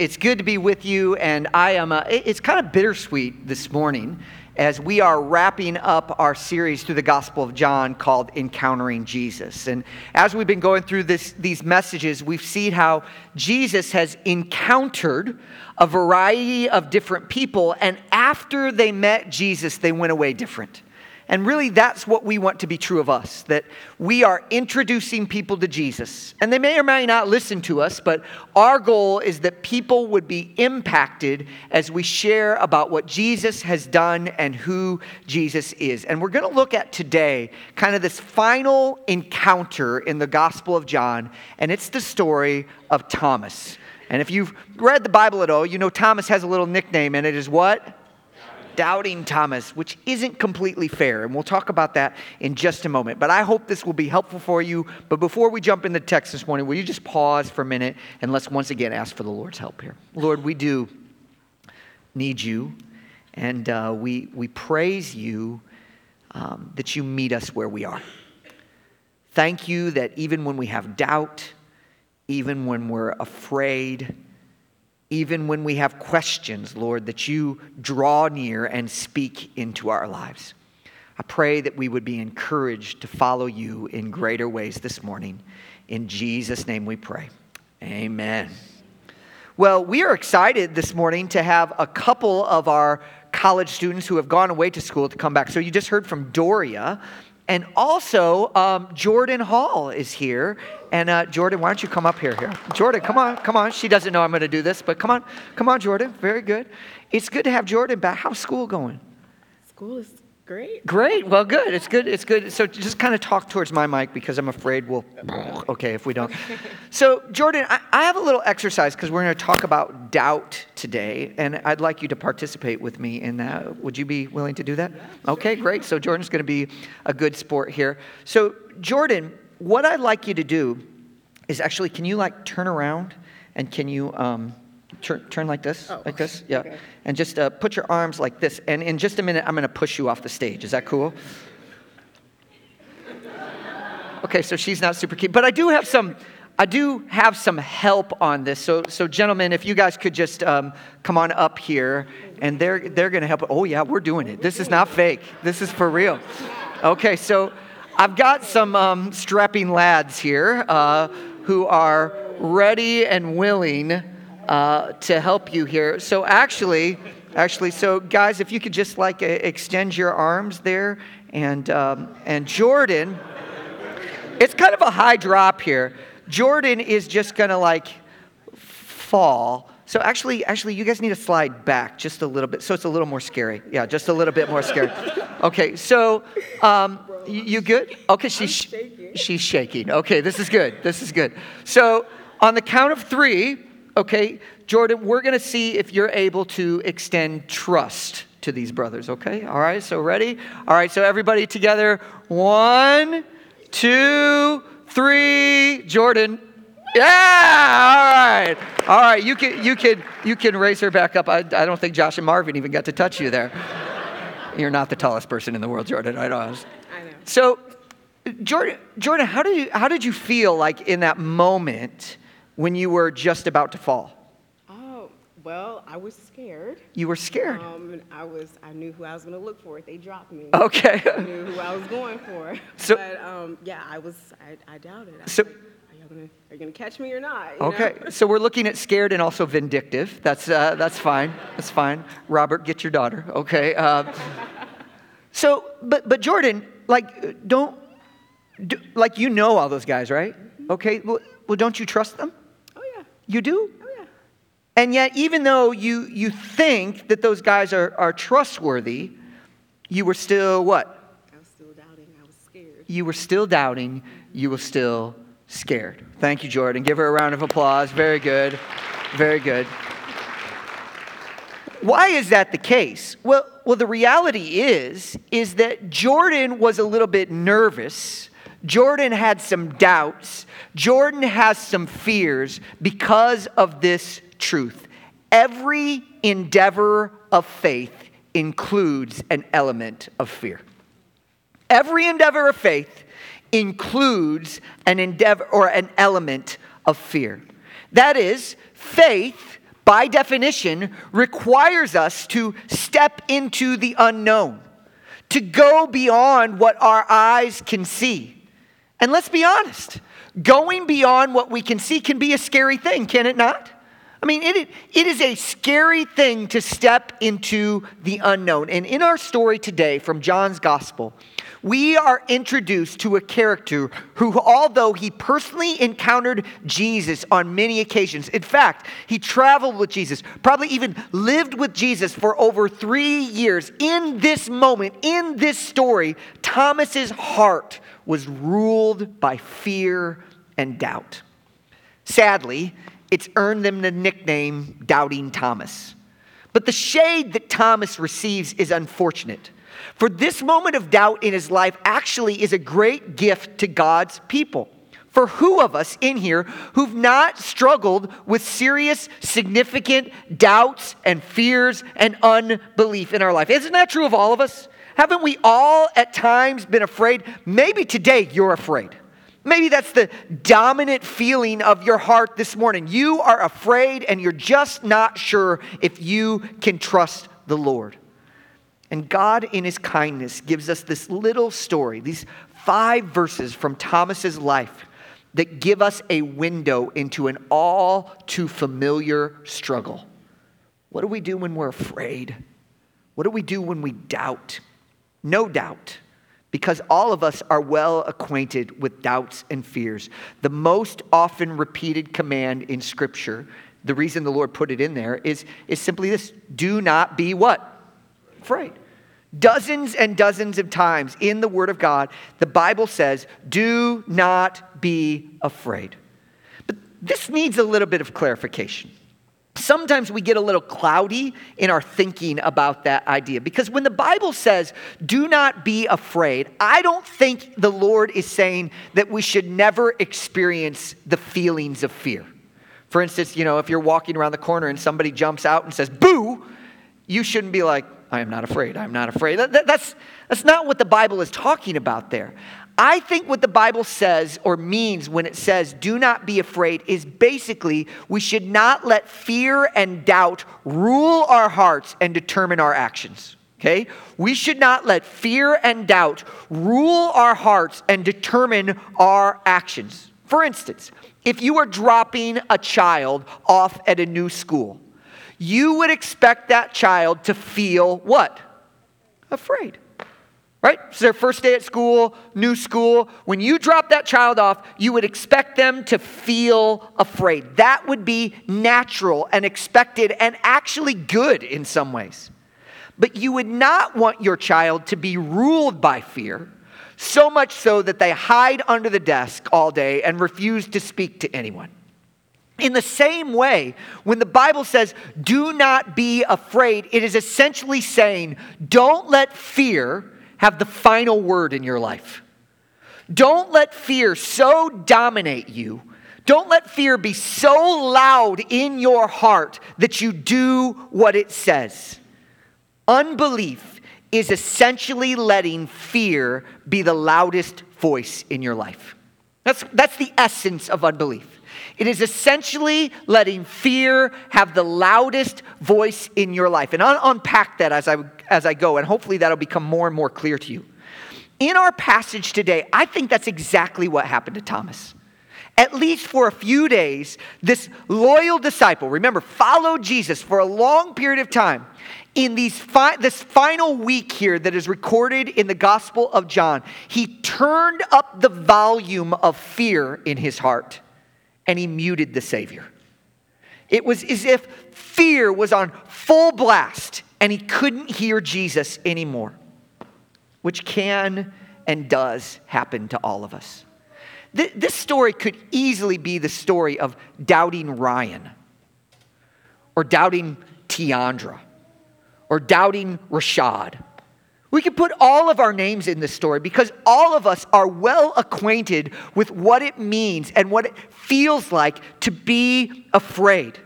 It's good to be with you, and I am. Uh, it's kind of bittersweet this morning as we are wrapping up our series through the Gospel of John called Encountering Jesus. And as we've been going through this, these messages, we've seen how Jesus has encountered a variety of different people, and after they met Jesus, they went away different. And really, that's what we want to be true of us that we are introducing people to Jesus. And they may or may not listen to us, but our goal is that people would be impacted as we share about what Jesus has done and who Jesus is. And we're going to look at today kind of this final encounter in the Gospel of John, and it's the story of Thomas. And if you've read the Bible at all, you know Thomas has a little nickname, and it is what? Doubting Thomas, which isn't completely fair. And we'll talk about that in just a moment. But I hope this will be helpful for you. But before we jump into text this morning, will you just pause for a minute and let's once again ask for the Lord's help here? Lord, we do need you. And uh, we, we praise you um, that you meet us where we are. Thank you that even when we have doubt, even when we're afraid, even when we have questions, Lord, that you draw near and speak into our lives. I pray that we would be encouraged to follow you in greater ways this morning. In Jesus' name we pray. Amen. Well, we are excited this morning to have a couple of our college students who have gone away to school to come back. So you just heard from Doria. And also, um, Jordan Hall is here. And uh, Jordan, why don't you come up here? Here, Jordan, come on, come on. She doesn't know I'm going to do this, but come on, come on, Jordan. Very good. It's good to have Jordan back. How's school going? School is Great. Great. Well, good. It's good. It's good. So just kind of talk towards my mic because I'm afraid we'll. Okay, if we don't. So, Jordan, I, I have a little exercise because we're going to talk about doubt today, and I'd like you to participate with me in that. Would you be willing to do that? Okay, great. So, Jordan's going to be a good sport here. So, Jordan, what I'd like you to do is actually, can you like turn around and can you. Um, turn, turn like this, oh, like this, yeah. Okay. And just uh, put your arms like this. And in just a minute, I'm going to push you off the stage. Is that cool? Okay, so she's not super keen, but I do have some. I do have some help on this. So, so gentlemen, if you guys could just um, come on up here, and they're they're going to help. Oh yeah, we're doing it. This is not fake. This is for real. Okay, so I've got some um, strapping lads here uh, who are ready and willing uh, to help you here. So actually, actually, so guys, if you could just like extend your arms there, and um, and Jordan, it's kind of a high drop here. Jordan is just gonna like fall. So actually, actually, you guys need to slide back just a little bit, so it's a little more scary. Yeah, just a little bit more scary. Okay, so um, you, you good? Okay, she's shaking. she's shaking. Okay, this is good. This is good. So on the count of three. Okay, Jordan, we're going to see if you're able to extend trust to these brothers, okay? All right, so ready? All right, so everybody together. One, two, three. Jordan. Yeah, all right. All right, you can, you can, you can raise her back up. I, I don't think Josh and Marvin even got to touch you there. You're not the tallest person in the world, Jordan. I know. I know. So, Jordan, Jordan, how did you, how did you feel like in that moment when you were just about to fall? Oh, well, I was scared. You were scared. Um, I was. I knew who I was going to look for if they dropped me. Okay. I knew who I was going for. So, but um, yeah, I was. I, I doubted. I so. Are you gonna, are you gonna catch me or not? okay, know? so we're looking at scared and also vindictive. That's uh, that's fine. That's fine. Robert, get your daughter. Okay. Uh, so, but but Jordan, like, don't, do, like you know all those guys, right? Mm-hmm. Okay. Well, well, don't you trust them? You do? Oh, yeah. And yet, even though you, you think that those guys are, are trustworthy, you were still what? I was still doubting. I was scared. You were still doubting. You were still scared. Thank you, Jordan. Give her a round of applause. Very good. Very good. Why is that the case? Well, well, the reality is, is that Jordan was a little bit nervous Jordan had some doubts. Jordan has some fears because of this truth. Every endeavor of faith includes an element of fear. Every endeavor of faith includes an endeavor or an element of fear. That is, faith by definition, requires us to step into the unknown, to go beyond what our eyes can see. And let's be honest, going beyond what we can see can be a scary thing, can it not? I mean, it, it is a scary thing to step into the unknown. And in our story today from John's Gospel, we are introduced to a character who, although he personally encountered Jesus on many occasions, in fact, he traveled with Jesus, probably even lived with Jesus for over three years, in this moment, in this story, Thomas's heart was ruled by fear and doubt. Sadly, it's earned them the nickname Doubting Thomas. But the shade that Thomas receives is unfortunate. For this moment of doubt in his life actually is a great gift to God's people. For who of us in here who've not struggled with serious, significant doubts and fears and unbelief in our life? Isn't that true of all of us? Haven't we all at times been afraid? Maybe today you're afraid. Maybe that's the dominant feeling of your heart this morning. You are afraid and you're just not sure if you can trust the Lord. And God, in His kindness, gives us this little story, these five verses from Thomas's life that give us a window into an all too familiar struggle. What do we do when we're afraid? What do we do when we doubt? No doubt because all of us are well acquainted with doubts and fears. The most often repeated command in Scripture, the reason the Lord put it in there, is, is simply this do not be what? Afraid. Dozens and dozens of times in the Word of God, the Bible says, do not be afraid. But this needs a little bit of clarification sometimes we get a little cloudy in our thinking about that idea. Because when the Bible says, do not be afraid, I don't think the Lord is saying that we should never experience the feelings of fear. For instance, you know, if you're walking around the corner and somebody jumps out and says, boo, you shouldn't be like, I am not afraid. I'm not afraid. That, that's, that's not what the Bible is talking about there. I think what the Bible says or means when it says, do not be afraid, is basically we should not let fear and doubt rule our hearts and determine our actions. Okay? We should not let fear and doubt rule our hearts and determine our actions. For instance, if you are dropping a child off at a new school, you would expect that child to feel what? Afraid right? It's their first day at school, new school. When you drop that child off, you would expect them to feel afraid. That would be natural and expected and actually good in some ways. But you would not want your child to be ruled by fear, so much so that they hide under the desk all day and refuse to speak to anyone. In the same way, when the Bible says, do not be afraid, it is essentially saying, don't let fear have the final word in your life. Don't let fear so dominate you. Don't let fear be so loud in your heart that you do what it says. Unbelief is essentially letting fear be the loudest voice in your life. That's, that's the essence of unbelief. It is essentially letting fear have the loudest voice in your life. And I'll unpack that as I, as I go, and hopefully that'll become more and more clear to you. In our passage today, I think that's exactly what happened to Thomas. At least for a few days, this loyal disciple, remember, followed Jesus for a long period of time. In these fi- this final week here that is recorded in the Gospel of John, he turned up the volume of fear in his heart and he muted the Savior. It was as if fear was on full blast and he couldn't hear Jesus anymore, which can and does happen to all of us. This story could easily be the story of doubting Ryan, or doubting Tiandra, or doubting Rashad, we could put all of our names in this story because all of us are well acquainted with what it means and what it feels like to be afraid.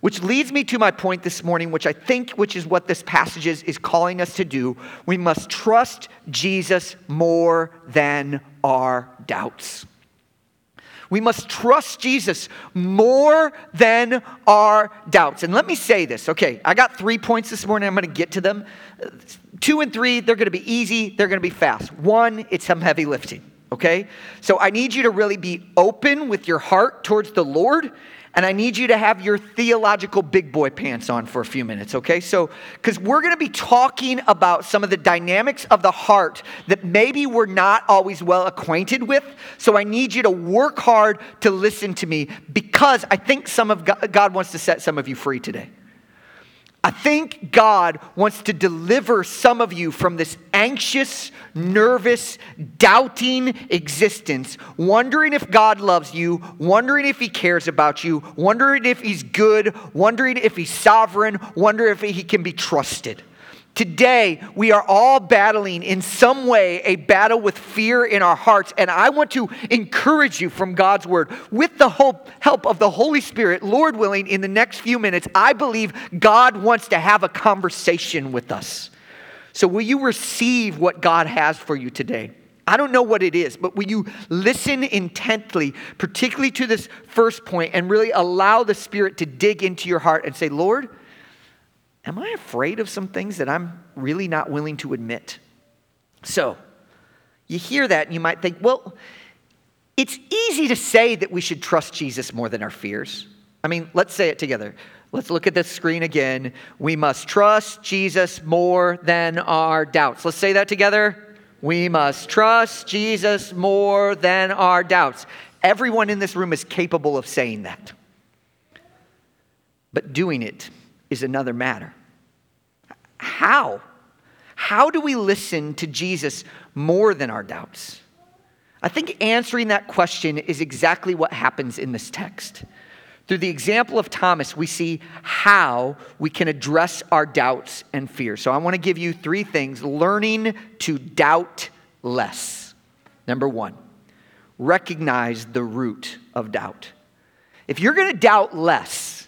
Which leads me to my point this morning, which I think which is what this passage is, is calling us to do. We must trust Jesus more than our doubts. We must trust Jesus more than our doubts. And let me say this. Okay, I got three points this morning. I'm going to get to them. Two and three, they're going to be easy, they're going to be fast. One, it's some heavy lifting. Okay? So I need you to really be open with your heart towards the Lord and I need you to have your theological big boy pants on for a few minutes, okay? So, because we're gonna be talking about some of the dynamics of the heart that maybe we're not always well acquainted with. So, I need you to work hard to listen to me because I think some of God, God wants to set some of you free today. I think God wants to deliver some of you from this anxious, nervous, doubting existence, wondering if God loves you, wondering if He cares about you, wondering if He's good, wondering if He's sovereign, wondering if He can be trusted. Today, we are all battling in some way a battle with fear in our hearts. And I want to encourage you from God's word with the hope, help of the Holy Spirit, Lord willing, in the next few minutes. I believe God wants to have a conversation with us. So, will you receive what God has for you today? I don't know what it is, but will you listen intently, particularly to this first point, and really allow the Spirit to dig into your heart and say, Lord, Am I afraid of some things that I'm really not willing to admit? So, you hear that and you might think, well, it's easy to say that we should trust Jesus more than our fears. I mean, let's say it together. Let's look at the screen again. We must trust Jesus more than our doubts. Let's say that together. We must trust Jesus more than our doubts. Everyone in this room is capable of saying that. But doing it is another matter. How? How do we listen to Jesus more than our doubts? I think answering that question is exactly what happens in this text. Through the example of Thomas, we see how we can address our doubts and fears. So I want to give you three things learning to doubt less. Number one, recognize the root of doubt. If you're going to doubt less,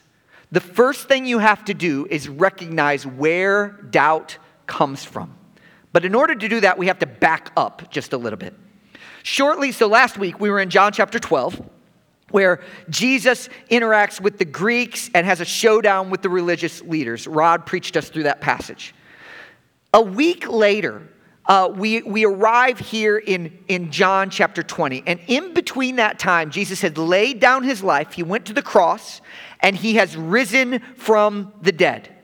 the first thing you have to do is recognize where doubt comes from. But in order to do that, we have to back up just a little bit. Shortly, so last week we were in John chapter 12, where Jesus interacts with the Greeks and has a showdown with the religious leaders. Rod preached us through that passage. A week later, uh, we, we arrive here in, in John chapter 20. And in between that time, Jesus had laid down his life. He went to the cross and he has risen from the dead.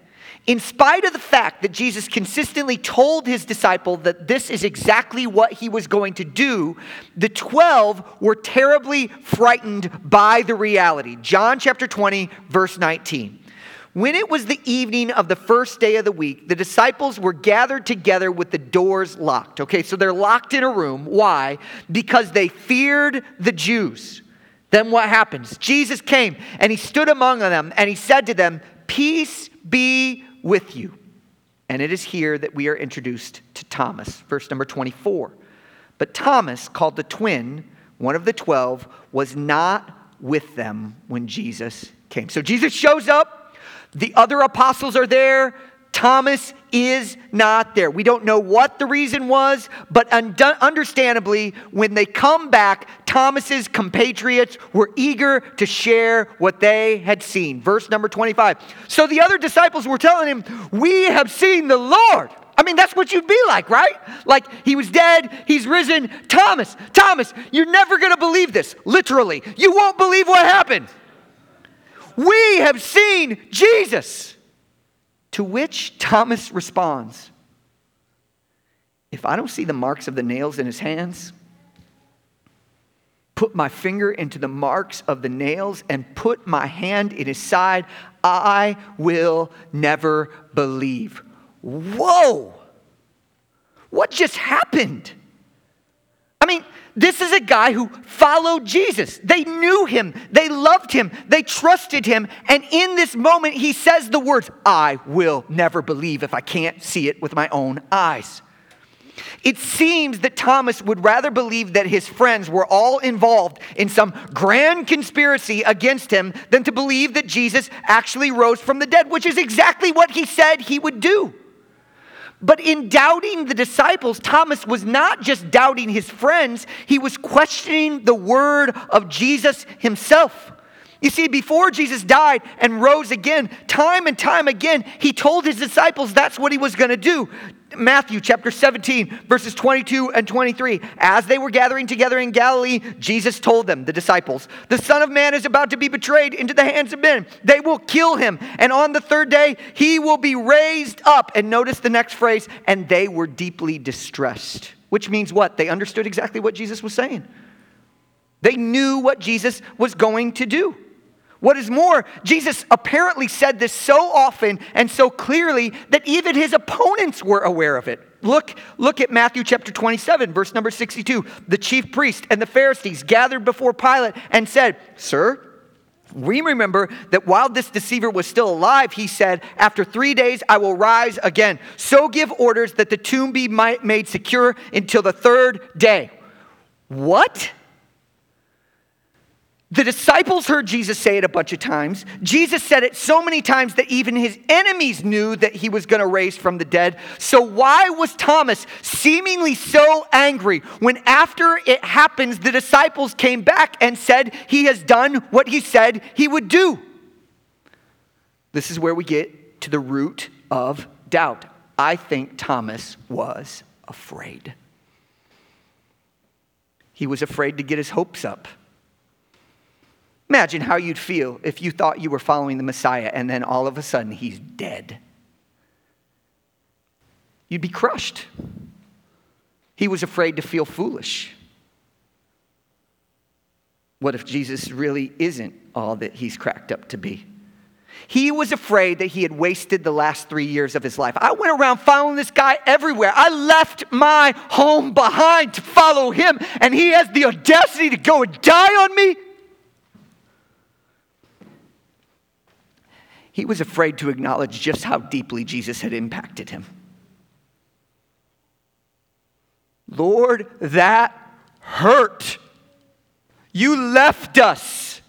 In spite of the fact that Jesus consistently told his disciple that this is exactly what he was going to do, the 12 were terribly frightened by the reality. John chapter 20, verse 19. When it was the evening of the first day of the week, the disciples were gathered together with the doors locked. Okay, so they're locked in a room. Why? Because they feared the Jews. Then what happens? Jesus came and he stood among them and he said to them, Peace be with you. And it is here that we are introduced to Thomas, verse number 24. But Thomas, called the twin, one of the twelve, was not with them when Jesus came. So Jesus shows up. The other apostles are there. Thomas is not there. We don't know what the reason was, but understandably, when they come back, Thomas's compatriots were eager to share what they had seen. Verse number 25. So the other disciples were telling him, We have seen the Lord. I mean, that's what you'd be like, right? Like, he was dead, he's risen. Thomas, Thomas, you're never gonna believe this. Literally, you won't believe what happened. We have seen Jesus. To which Thomas responds, If I don't see the marks of the nails in his hands, put my finger into the marks of the nails, and put my hand in his side, I will never believe. Whoa! What just happened? I mean, this is a guy who followed Jesus. They knew him, they loved him, they trusted him. And in this moment, he says the words, I will never believe if I can't see it with my own eyes. It seems that Thomas would rather believe that his friends were all involved in some grand conspiracy against him than to believe that Jesus actually rose from the dead, which is exactly what he said he would do. But in doubting the disciples, Thomas was not just doubting his friends, he was questioning the word of Jesus himself. You see, before Jesus died and rose again, time and time again, he told his disciples that's what he was going to do. Matthew chapter 17, verses 22 and 23. As they were gathering together in Galilee, Jesus told them, the disciples, The Son of Man is about to be betrayed into the hands of men. They will kill him, and on the third day, he will be raised up. And notice the next phrase, and they were deeply distressed, which means what? They understood exactly what Jesus was saying. They knew what Jesus was going to do. What is more, Jesus apparently said this so often and so clearly that even his opponents were aware of it. Look, look at Matthew chapter 27, verse number 62. The chief priest and the Pharisees gathered before Pilate and said, Sir, we remember that while this deceiver was still alive, he said, After three days I will rise again. So give orders that the tomb be made secure until the third day. What? The disciples heard Jesus say it a bunch of times. Jesus said it so many times that even his enemies knew that he was going to raise from the dead. So, why was Thomas seemingly so angry when, after it happens, the disciples came back and said he has done what he said he would do? This is where we get to the root of doubt. I think Thomas was afraid. He was afraid to get his hopes up. Imagine how you'd feel if you thought you were following the Messiah and then all of a sudden he's dead. You'd be crushed. He was afraid to feel foolish. What if Jesus really isn't all that he's cracked up to be? He was afraid that he had wasted the last three years of his life. I went around following this guy everywhere. I left my home behind to follow him, and he has the audacity to go and die on me? He was afraid to acknowledge just how deeply Jesus had impacted him. Lord, that hurt. You left us.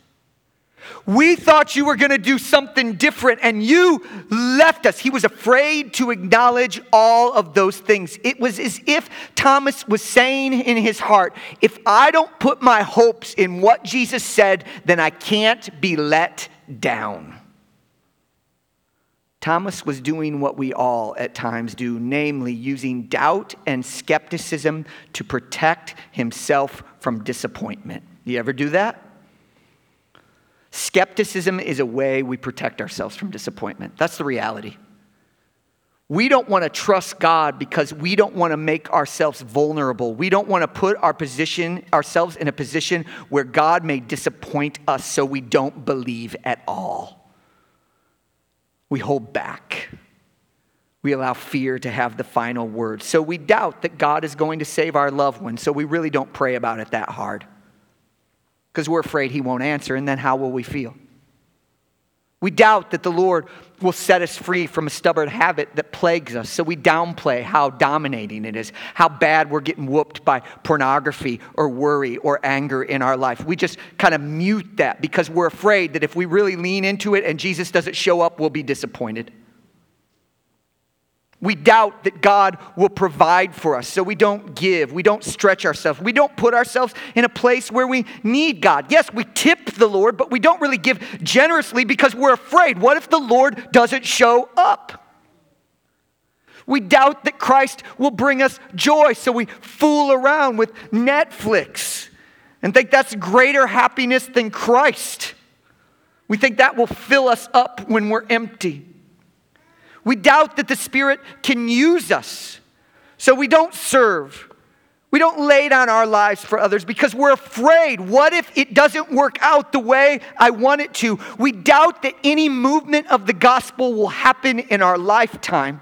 We thought you were going to do something different, and you left us. He was afraid to acknowledge all of those things. It was as if Thomas was saying in his heart if I don't put my hopes in what Jesus said, then I can't be let down. Thomas was doing what we all at times do, namely using doubt and skepticism to protect himself from disappointment. You ever do that? Skepticism is a way we protect ourselves from disappointment. That's the reality. We don't want to trust God because we don't want to make ourselves vulnerable. We don't want to put our position ourselves in a position where God may disappoint us so we don't believe at all we hold back. We allow fear to have the final word. So we doubt that God is going to save our loved ones, so we really don't pray about it that hard because we're afraid He won't answer, and then how will we feel? We doubt that the Lord will set us free from a stubborn habit that plagues us. So we downplay how dominating it is, how bad we're getting whooped by pornography or worry or anger in our life. We just kind of mute that because we're afraid that if we really lean into it and Jesus doesn't show up, we'll be disappointed. We doubt that God will provide for us, so we don't give. We don't stretch ourselves. We don't put ourselves in a place where we need God. Yes, we tip the Lord, but we don't really give generously because we're afraid. What if the Lord doesn't show up? We doubt that Christ will bring us joy, so we fool around with Netflix and think that's greater happiness than Christ. We think that will fill us up when we're empty. We doubt that the Spirit can use us. So we don't serve. We don't lay down our lives for others because we're afraid. What if it doesn't work out the way I want it to? We doubt that any movement of the gospel will happen in our lifetime.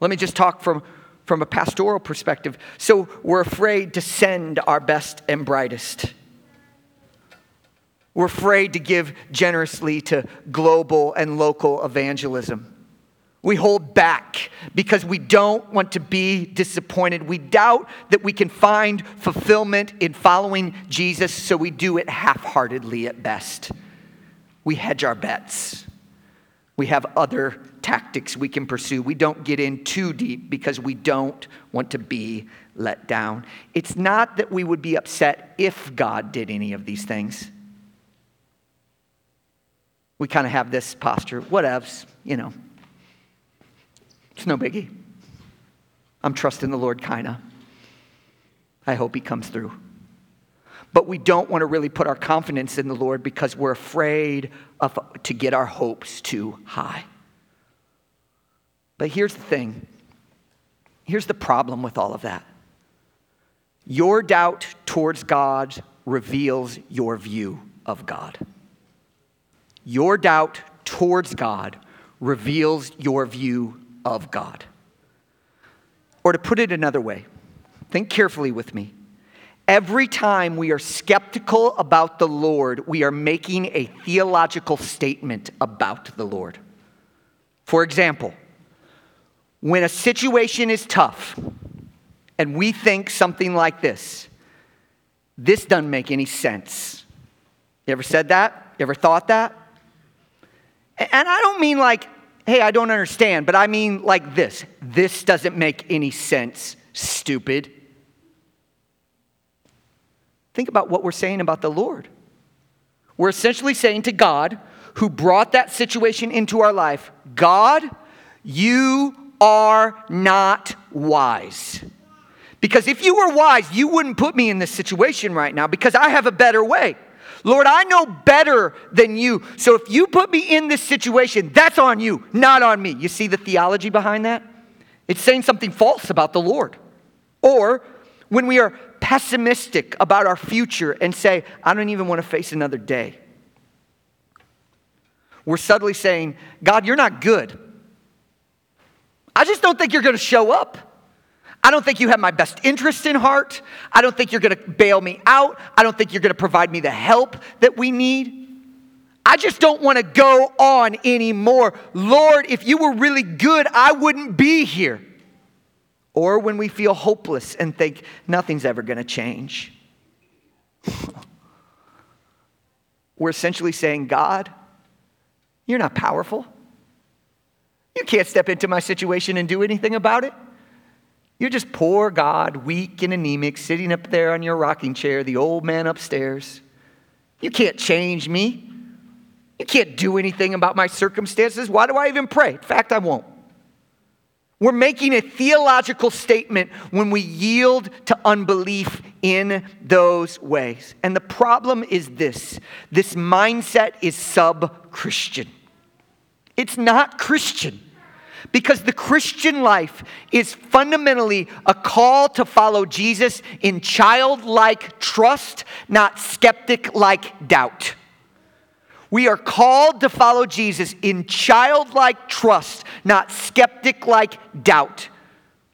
Let me just talk from, from a pastoral perspective. So we're afraid to send our best and brightest. We're afraid to give generously to global and local evangelism. We hold back because we don't want to be disappointed. We doubt that we can find fulfillment in following Jesus, so we do it half heartedly at best. We hedge our bets. We have other tactics we can pursue. We don't get in too deep because we don't want to be let down. It's not that we would be upset if God did any of these things. We kind of have this posture, whatevs, you know. It's no biggie. I'm trusting the Lord, kind of. I hope He comes through. But we don't want to really put our confidence in the Lord because we're afraid of, to get our hopes too high. But here's the thing here's the problem with all of that. Your doubt towards God reveals your view of God. Your doubt towards God reveals your view of God. Or to put it another way, think carefully with me. Every time we are skeptical about the Lord, we are making a theological statement about the Lord. For example, when a situation is tough and we think something like this, this doesn't make any sense. You ever said that? You ever thought that? And I don't mean like, hey, I don't understand, but I mean like this this doesn't make any sense, stupid. Think about what we're saying about the Lord. We're essentially saying to God, who brought that situation into our life, God, you are not wise. Because if you were wise, you wouldn't put me in this situation right now because I have a better way. Lord, I know better than you. So if you put me in this situation, that's on you, not on me. You see the theology behind that? It's saying something false about the Lord. Or when we are pessimistic about our future and say, I don't even want to face another day, we're subtly saying, God, you're not good. I just don't think you're going to show up. I don't think you have my best interest in heart. I don't think you're going to bail me out. I don't think you're going to provide me the help that we need. I just don't want to go on anymore. Lord, if you were really good, I wouldn't be here. Or when we feel hopeless and think nothing's ever going to change. We're essentially saying, God, you're not powerful. You can't step into my situation and do anything about it. You're just poor God, weak and anemic, sitting up there on your rocking chair, the old man upstairs. You can't change me. You can't do anything about my circumstances. Why do I even pray? In fact, I won't. We're making a theological statement when we yield to unbelief in those ways. And the problem is this this mindset is sub Christian. It's not Christian. Because the Christian life is fundamentally a call to follow Jesus in childlike trust, not skeptic like doubt. We are called to follow Jesus in childlike trust, not skeptic like doubt.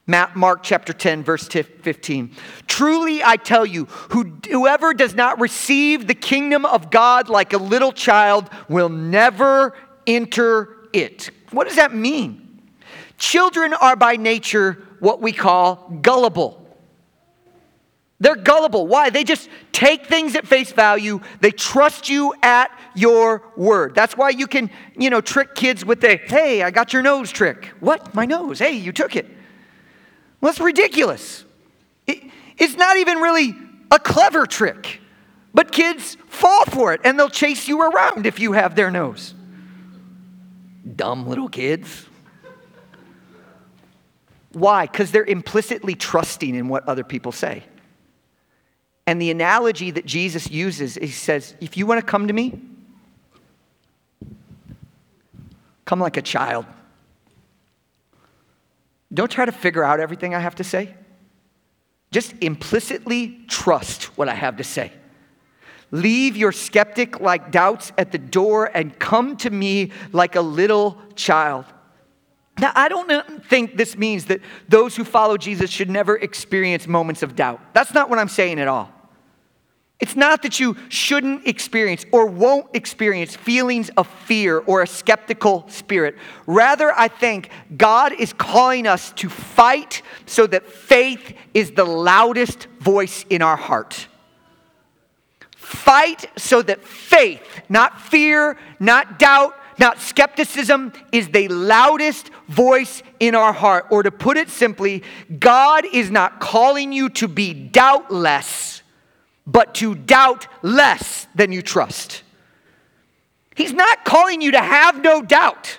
Mark chapter 10, verse 15. Truly I tell you, whoever does not receive the kingdom of God like a little child will never enter it. What does that mean? Children are by nature what we call gullible. They're gullible. Why? They just take things at face value. They trust you at your word. That's why you can, you know, trick kids with the, hey, I got your nose trick. What? My nose. Hey, you took it. Well, that's ridiculous. It, it's not even really a clever trick, but kids fall for it and they'll chase you around if you have their nose. Dumb little kids. Why? Because they're implicitly trusting in what other people say. And the analogy that Jesus uses, he says, if you want to come to me, come like a child. Don't try to figure out everything I have to say. Just implicitly trust what I have to say. Leave your skeptic like doubts at the door and come to me like a little child. Now, I don't think this means that those who follow Jesus should never experience moments of doubt. That's not what I'm saying at all. It's not that you shouldn't experience or won't experience feelings of fear or a skeptical spirit. Rather, I think God is calling us to fight so that faith is the loudest voice in our heart. Fight so that faith, not fear, not doubt, Not skepticism is the loudest voice in our heart. Or to put it simply, God is not calling you to be doubtless, but to doubt less than you trust. He's not calling you to have no doubt.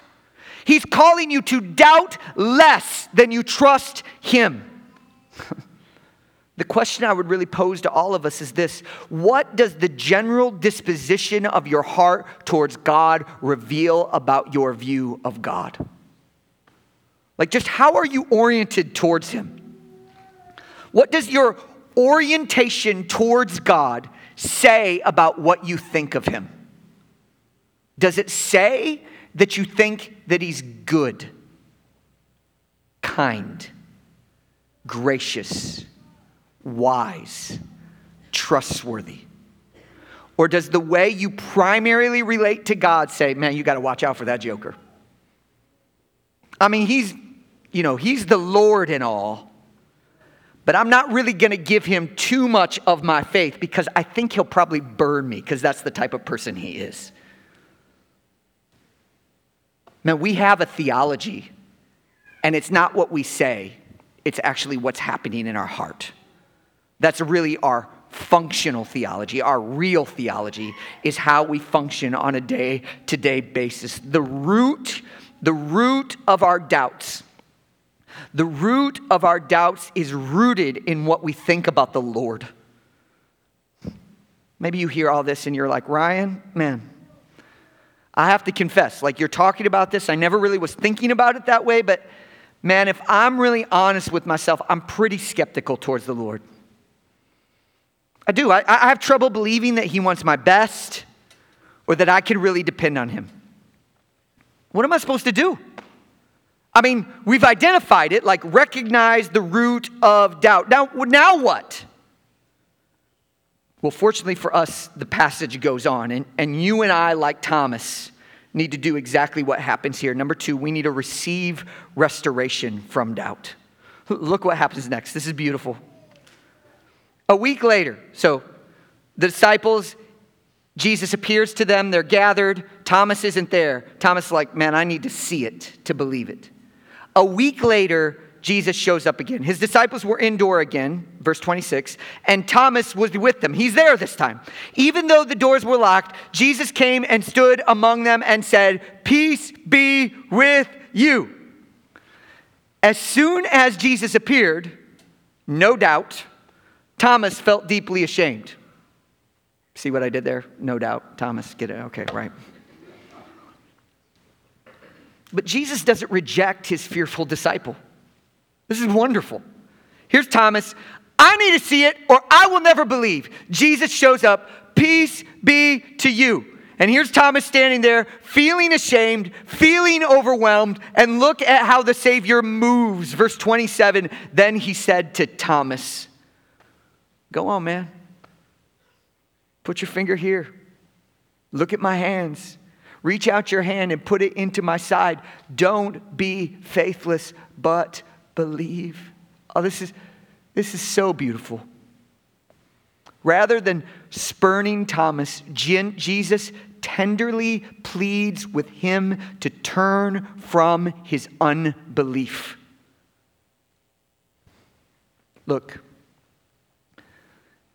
He's calling you to doubt less than you trust Him. the question I would really pose to all of us is this What does the general disposition of your heart towards God reveal about your view of God? Like, just how are you oriented towards Him? What does your orientation towards God say about what you think of Him? Does it say that you think that He's good, kind, gracious, wise, trustworthy? Or does the way you primarily relate to God say, man, you got to watch out for that joker? I mean, he's, you know, he's the Lord and all, but I'm not really going to give him too much of my faith because I think he'll probably burn me because that's the type of person he is. Man, we have a theology, and it's not what we say, it's actually what's happening in our heart. That's really our functional theology. Our real theology is how we function on a day to day basis. The root, the root of our doubts, the root of our doubts is rooted in what we think about the Lord. Maybe you hear all this and you're like, Ryan, man, I have to confess, like you're talking about this, I never really was thinking about it that way, but man, if I'm really honest with myself, I'm pretty skeptical towards the Lord. I do. I, I have trouble believing that He wants my best or that I can really depend on Him. What am I supposed to do? I mean, we've identified it, like recognize the root of doubt. Now, now what? Well, fortunately for us, the passage goes on, and, and you and I, like Thomas, need to do exactly what happens here. Number two, we need to receive restoration from doubt. Look what happens next. This is beautiful. A week later, so the disciples, Jesus appears to them, they're gathered. Thomas isn't there. Thomas is like, man, I need to see it to believe it. A week later, Jesus shows up again. His disciples were indoor again, verse 26, and Thomas was with them. He's there this time. Even though the doors were locked, Jesus came and stood among them and said, Peace be with you. As soon as Jesus appeared, no doubt, Thomas felt deeply ashamed. See what I did there? No doubt. Thomas, get it? Okay, right. But Jesus doesn't reject his fearful disciple. This is wonderful. Here's Thomas. I need to see it or I will never believe. Jesus shows up. Peace be to you. And here's Thomas standing there, feeling ashamed, feeling overwhelmed, and look at how the Savior moves. Verse 27 Then he said to Thomas, Go on, man. Put your finger here. Look at my hands. Reach out your hand and put it into my side. Don't be faithless, but believe. Oh, this is, this is so beautiful. Rather than spurning Thomas, Jesus tenderly pleads with him to turn from his unbelief. Look,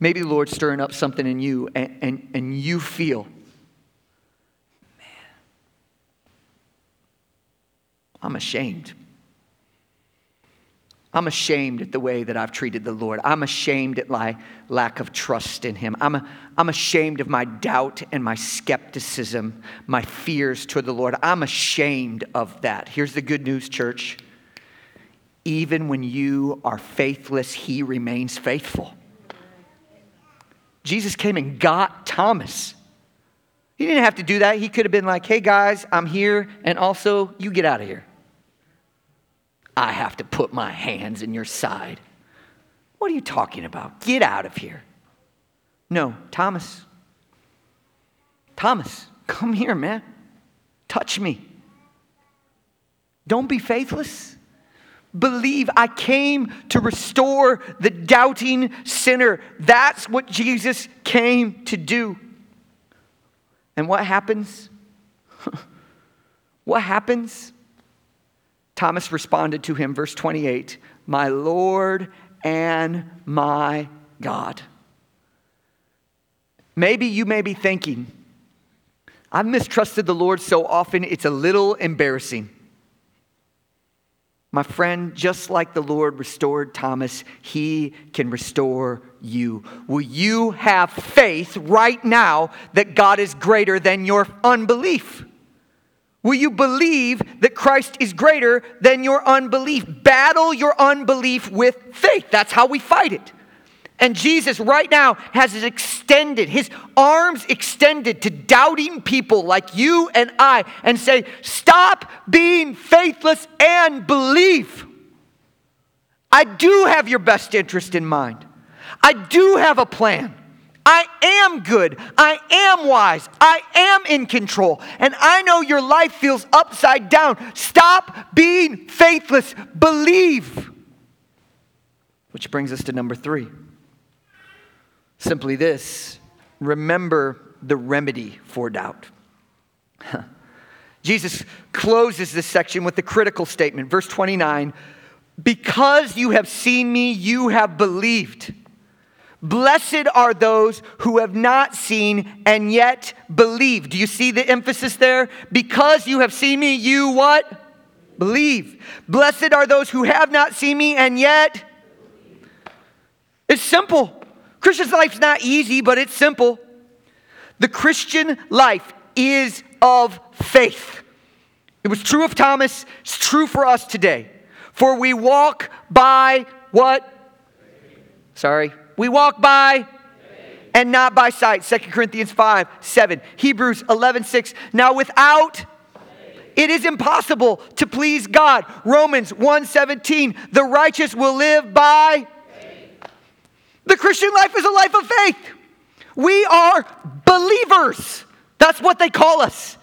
maybe the Lord's stirring up something in you, and, and, and you feel, man, I'm ashamed. I'm ashamed at the way that I've treated the Lord. I'm ashamed at my lack of trust in Him. I'm, I'm ashamed of my doubt and my skepticism, my fears toward the Lord. I'm ashamed of that. Here's the good news, church. Even when you are faithless, He remains faithful. Jesus came and got Thomas. He didn't have to do that. He could have been like, hey guys, I'm here, and also you get out of here. I have to put my hands in your side. What are you talking about? Get out of here. No, Thomas. Thomas, come here, man. Touch me. Don't be faithless. Believe I came to restore the doubting sinner. That's what Jesus came to do. And what happens? What happens? Thomas responded to him, verse 28 My Lord and my God. Maybe you may be thinking, I've mistrusted the Lord so often, it's a little embarrassing. My friend, just like the Lord restored Thomas, he can restore you. Will you have faith right now that God is greater than your unbelief? Will you believe that Christ is greater than your unbelief? Battle your unbelief with faith. That's how we fight it. And Jesus, right now, has his extended, his arms extended to doubting people like you and I, and say, Stop being faithless and believe. I do have your best interest in mind. I do have a plan. I am good. I am wise. I am in control. And I know your life feels upside down. Stop being faithless. Believe. Which brings us to number three. Simply this remember the remedy for doubt. Jesus closes this section with the critical statement, verse 29 Because you have seen me, you have believed. Blessed are those who have not seen and yet believe. Do you see the emphasis there? Because you have seen me, you what? Believe. Blessed are those who have not seen me and yet. It's simple. Christian life's not easy, but it's simple. The Christian life is of faith. It was true of Thomas, it's true for us today. For we walk by what? Sorry. We walk by and not by sight. 2 Corinthians 5 7. Hebrews 11 6. Now without it is impossible to please God. Romans 1:17. The righteous will live by the Christian life is a life of faith. We are believers. That's what they call us.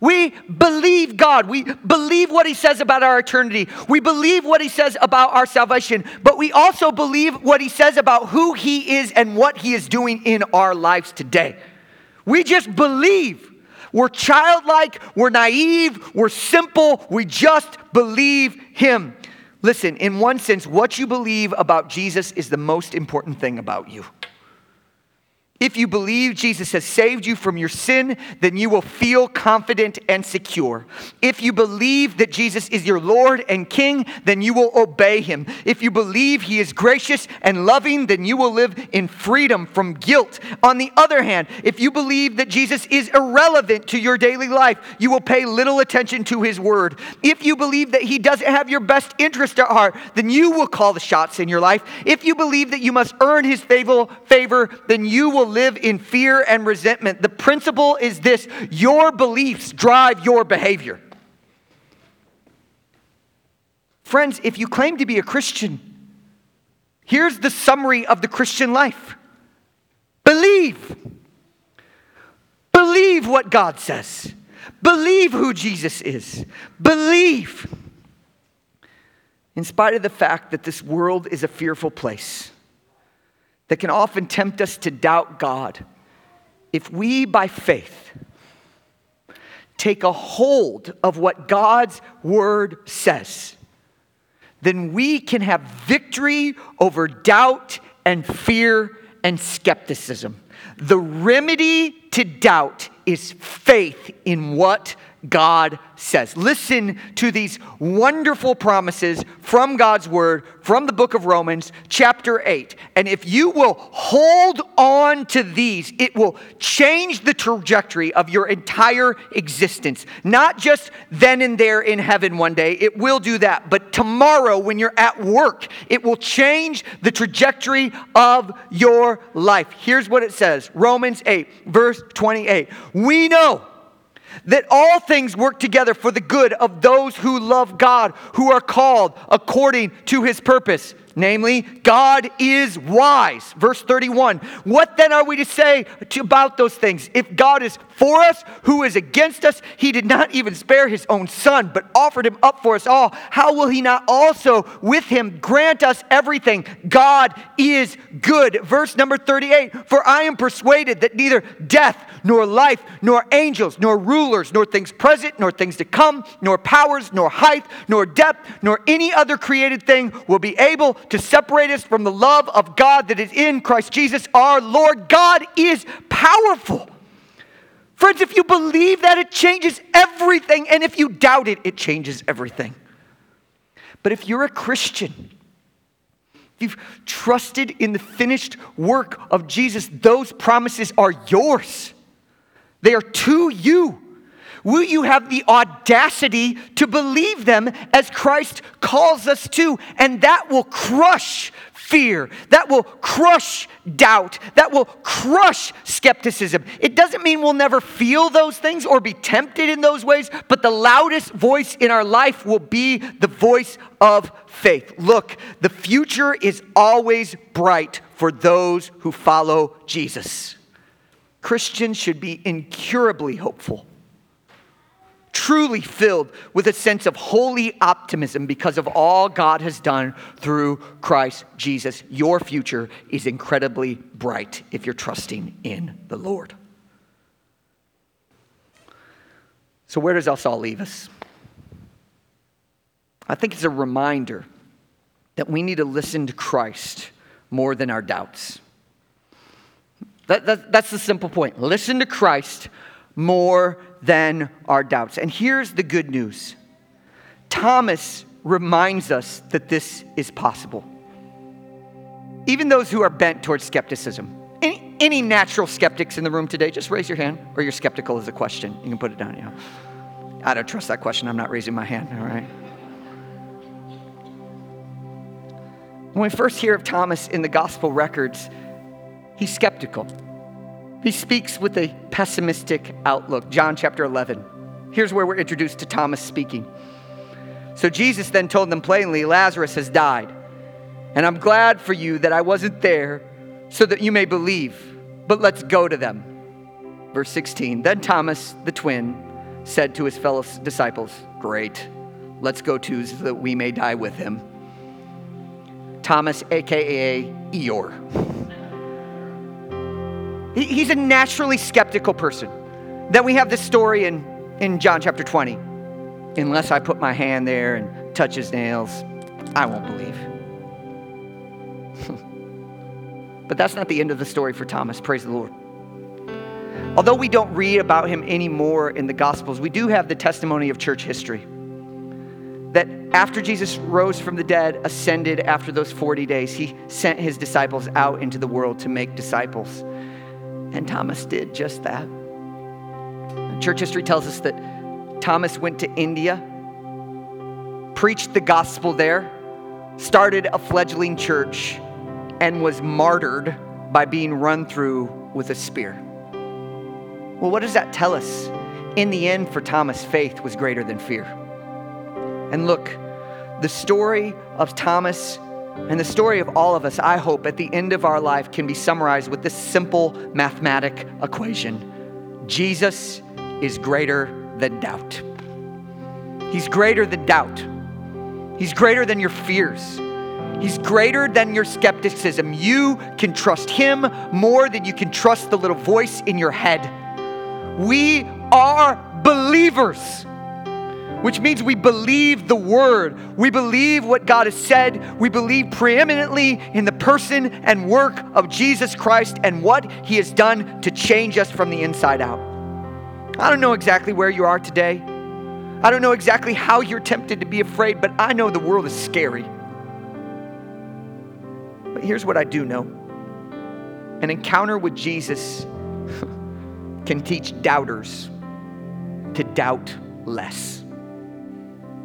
We believe God. We believe what He says about our eternity. We believe what He says about our salvation. But we also believe what He says about who He is and what He is doing in our lives today. We just believe. We're childlike, we're naive, we're simple, we just believe Him. Listen, in one sense, what you believe about Jesus is the most important thing about you. If you believe Jesus has saved you from your sin, then you will feel confident and secure. If you believe that Jesus is your Lord and King, then you will obey him. If you believe he is gracious and loving, then you will live in freedom from guilt. On the other hand, if you believe that Jesus is irrelevant to your daily life, you will pay little attention to his word. If you believe that he doesn't have your best interest at heart, then you will call the shots in your life. If you believe that you must earn his favor, favor then you will live in fear and resentment. The principle is this your beliefs drive your behavior. Friends, if you claim to be a Christian, here's the summary of the Christian life believe. Believe what God says. Believe who Jesus is. Believe. In spite of the fact that this world is a fearful place, that can often tempt us to doubt God, if we, by faith, take a hold of what God's word says, then we can have victory over doubt and fear and skepticism. The remedy to doubt is faith in what God says. Listen to these wonderful promises from God's word from the book of Romans, chapter 8. And if you will hold on to these, it will change the trajectory of your entire existence. Not just then and there in heaven one day, it will do that, but tomorrow when you're at work, it will change the trajectory of your life. Here's what it says Romans 8, verse 28. We know that all things work together for the good of those who love God, who are called according to his purpose. Namely, God is wise. Verse 31. What then are we to say to, about those things? If God is for us, who is against us? He did not even spare his own son, but offered him up for us all. How will he not also with him grant us everything? God is good. Verse number 38. For I am persuaded that neither death, nor life, nor angels, nor rulers, nor things present, nor things to come, nor powers, nor height, nor depth, nor any other created thing will be able to separate us from the love of God that is in Christ Jesus our Lord. God is powerful. Friends, if you believe that, it changes everything. And if you doubt it, it changes everything. But if you're a Christian, if you've trusted in the finished work of Jesus, those promises are yours. They are to you. Will you have the audacity to believe them as Christ calls us to? And that will crush fear. That will crush doubt. That will crush skepticism. It doesn't mean we'll never feel those things or be tempted in those ways, but the loudest voice in our life will be the voice of faith. Look, the future is always bright for those who follow Jesus. Christians should be incurably hopeful truly filled with a sense of holy optimism because of all God has done through Christ Jesus. Your future is incredibly bright if you're trusting in the Lord. So, where does us all leave us? I think it's a reminder that we need to listen to Christ more than our doubts. That, that, that's the simple point. Listen to Christ more than our doubts. And here's the good news Thomas reminds us that this is possible. Even those who are bent towards skepticism. Any, any natural skeptics in the room today, just raise your hand, or you're skeptical is a question. You can put it down. You know. I don't trust that question. I'm not raising my hand, all right? When we first hear of Thomas in the gospel records, he's skeptical. He speaks with a pessimistic outlook. John chapter 11. Here's where we're introduced to Thomas speaking. So Jesus then told them plainly, Lazarus has died. And I'm glad for you that I wasn't there so that you may believe. But let's go to them. Verse 16. Then Thomas, the twin, said to his fellow disciples, Great, let's go too so that we may die with him. Thomas, aka Eeyore. He's a naturally skeptical person. Then we have this story in, in John chapter 20. Unless I put my hand there and touch his nails, I won't believe. but that's not the end of the story for Thomas. Praise the Lord. Although we don't read about him anymore in the Gospels, we do have the testimony of church history. That after Jesus rose from the dead, ascended after those 40 days, he sent his disciples out into the world to make disciples. And Thomas did just that. Church history tells us that Thomas went to India, preached the gospel there, started a fledgling church, and was martyred by being run through with a spear. Well, what does that tell us? In the end, for Thomas, faith was greater than fear. And look, the story of Thomas and the story of all of us, I hope, at the end of our life can be summarized with this simple mathematic equation Jesus is greater than doubt. He's greater than doubt. He's greater than your fears. He's greater than your skepticism. You can trust Him more than you can trust the little voice in your head. We are believers which means we believe the word. We believe what God has said. We believe preeminently in the person and work of Jesus Christ and what he has done to change us from the inside out. I don't know exactly where you are today. I don't know exactly how you're tempted to be afraid, but I know the world is scary. But here's what I do know an encounter with Jesus can teach doubters to doubt less.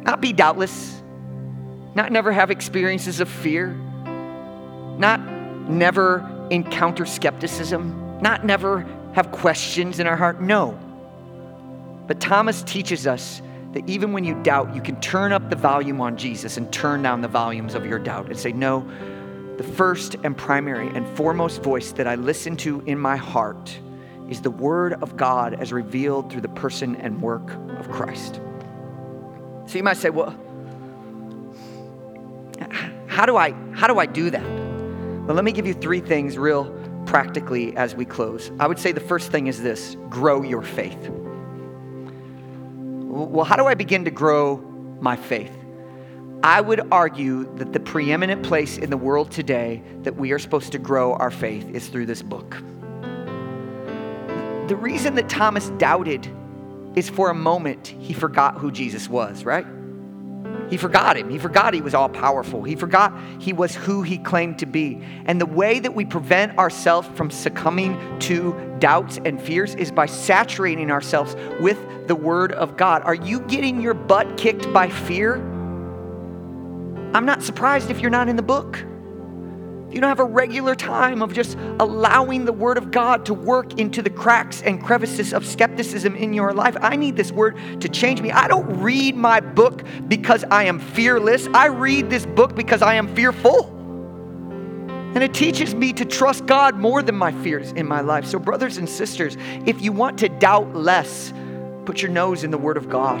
Not be doubtless, not never have experiences of fear, not never encounter skepticism, not never have questions in our heart. No. But Thomas teaches us that even when you doubt, you can turn up the volume on Jesus and turn down the volumes of your doubt and say, No, the first and primary and foremost voice that I listen to in my heart is the Word of God as revealed through the person and work of Christ. So you might say, well, how do I how do I do that? Well, let me give you three things real practically as we close. I would say the first thing is this grow your faith. Well, how do I begin to grow my faith? I would argue that the preeminent place in the world today that we are supposed to grow our faith is through this book. The reason that Thomas doubted is for a moment he forgot who Jesus was, right? He forgot him. He forgot he was all powerful. He forgot he was who he claimed to be. And the way that we prevent ourselves from succumbing to doubts and fears is by saturating ourselves with the Word of God. Are you getting your butt kicked by fear? I'm not surprised if you're not in the book you don't have a regular time of just allowing the Word of God to work into the cracks and crevices of skepticism in your life, I need this Word to change me. I don't read my book because I am fearless, I read this book because I am fearful. And it teaches me to trust God more than my fears in my life. So, brothers and sisters, if you want to doubt less, put your nose in the Word of God.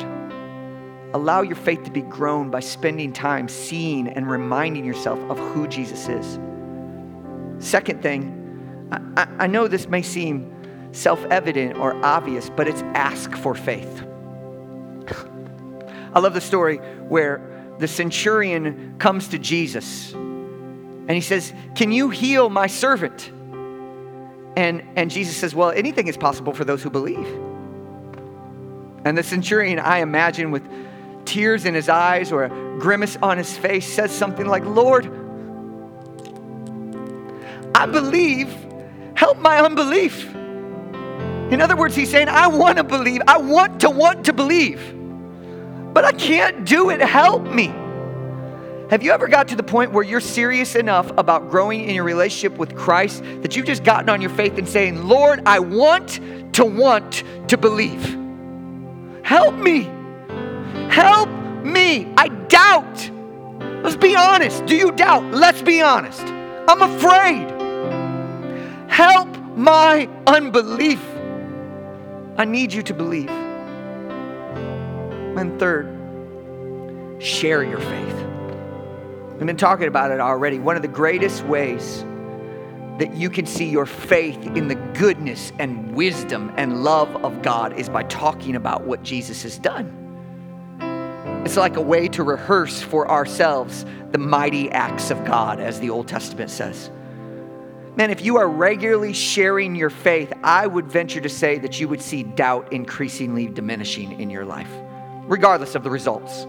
Allow your faith to be grown by spending time seeing and reminding yourself of who Jesus is. Second thing, I, I know this may seem self evident or obvious, but it's ask for faith. I love the story where the centurion comes to Jesus and he says, Can you heal my servant? And, and Jesus says, Well, anything is possible for those who believe. And the centurion, I imagine, with tears in his eyes or a grimace on his face, says something like, Lord, I believe, help my unbelief. In other words, he's saying, I want to believe. I want to want to believe, but I can't do it. Help me. Have you ever got to the point where you're serious enough about growing in your relationship with Christ that you've just gotten on your faith and saying, Lord, I want to want to believe? Help me. Help me. I doubt. Let's be honest. Do you doubt? Let's be honest. I'm afraid. Help my unbelief. I need you to believe. And third, share your faith. I've been talking about it already. One of the greatest ways that you can see your faith in the goodness and wisdom and love of God is by talking about what Jesus has done. It's like a way to rehearse for ourselves the mighty acts of God, as the Old Testament says. Man, if you are regularly sharing your faith, I would venture to say that you would see doubt increasingly diminishing in your life, regardless of the results.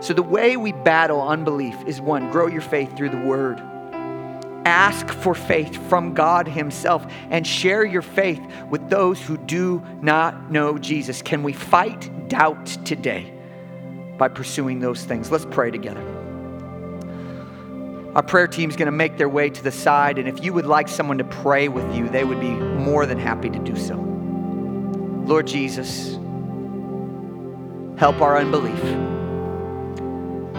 So, the way we battle unbelief is one, grow your faith through the word. Ask for faith from God Himself and share your faith with those who do not know Jesus. Can we fight doubt today by pursuing those things? Let's pray together. Our prayer team is going to make their way to the side, and if you would like someone to pray with you, they would be more than happy to do so. Lord Jesus, help our unbelief.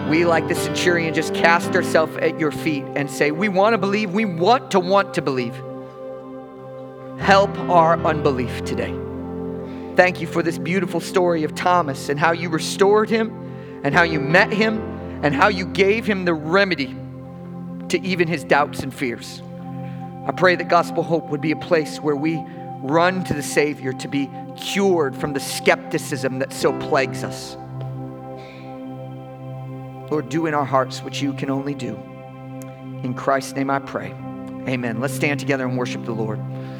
We, like the centurion, just cast ourselves at your feet and say, We want to believe, we want to want to believe. Help our unbelief today. Thank you for this beautiful story of Thomas and how you restored him and how you met him and how you gave him the remedy to even his doubts and fears. I pray that Gospel Hope would be a place where we run to the Savior to be cured from the skepticism that so plagues us. Lord, do in our hearts what you can only do. In Christ's name I pray. Amen. Let's stand together and worship the Lord.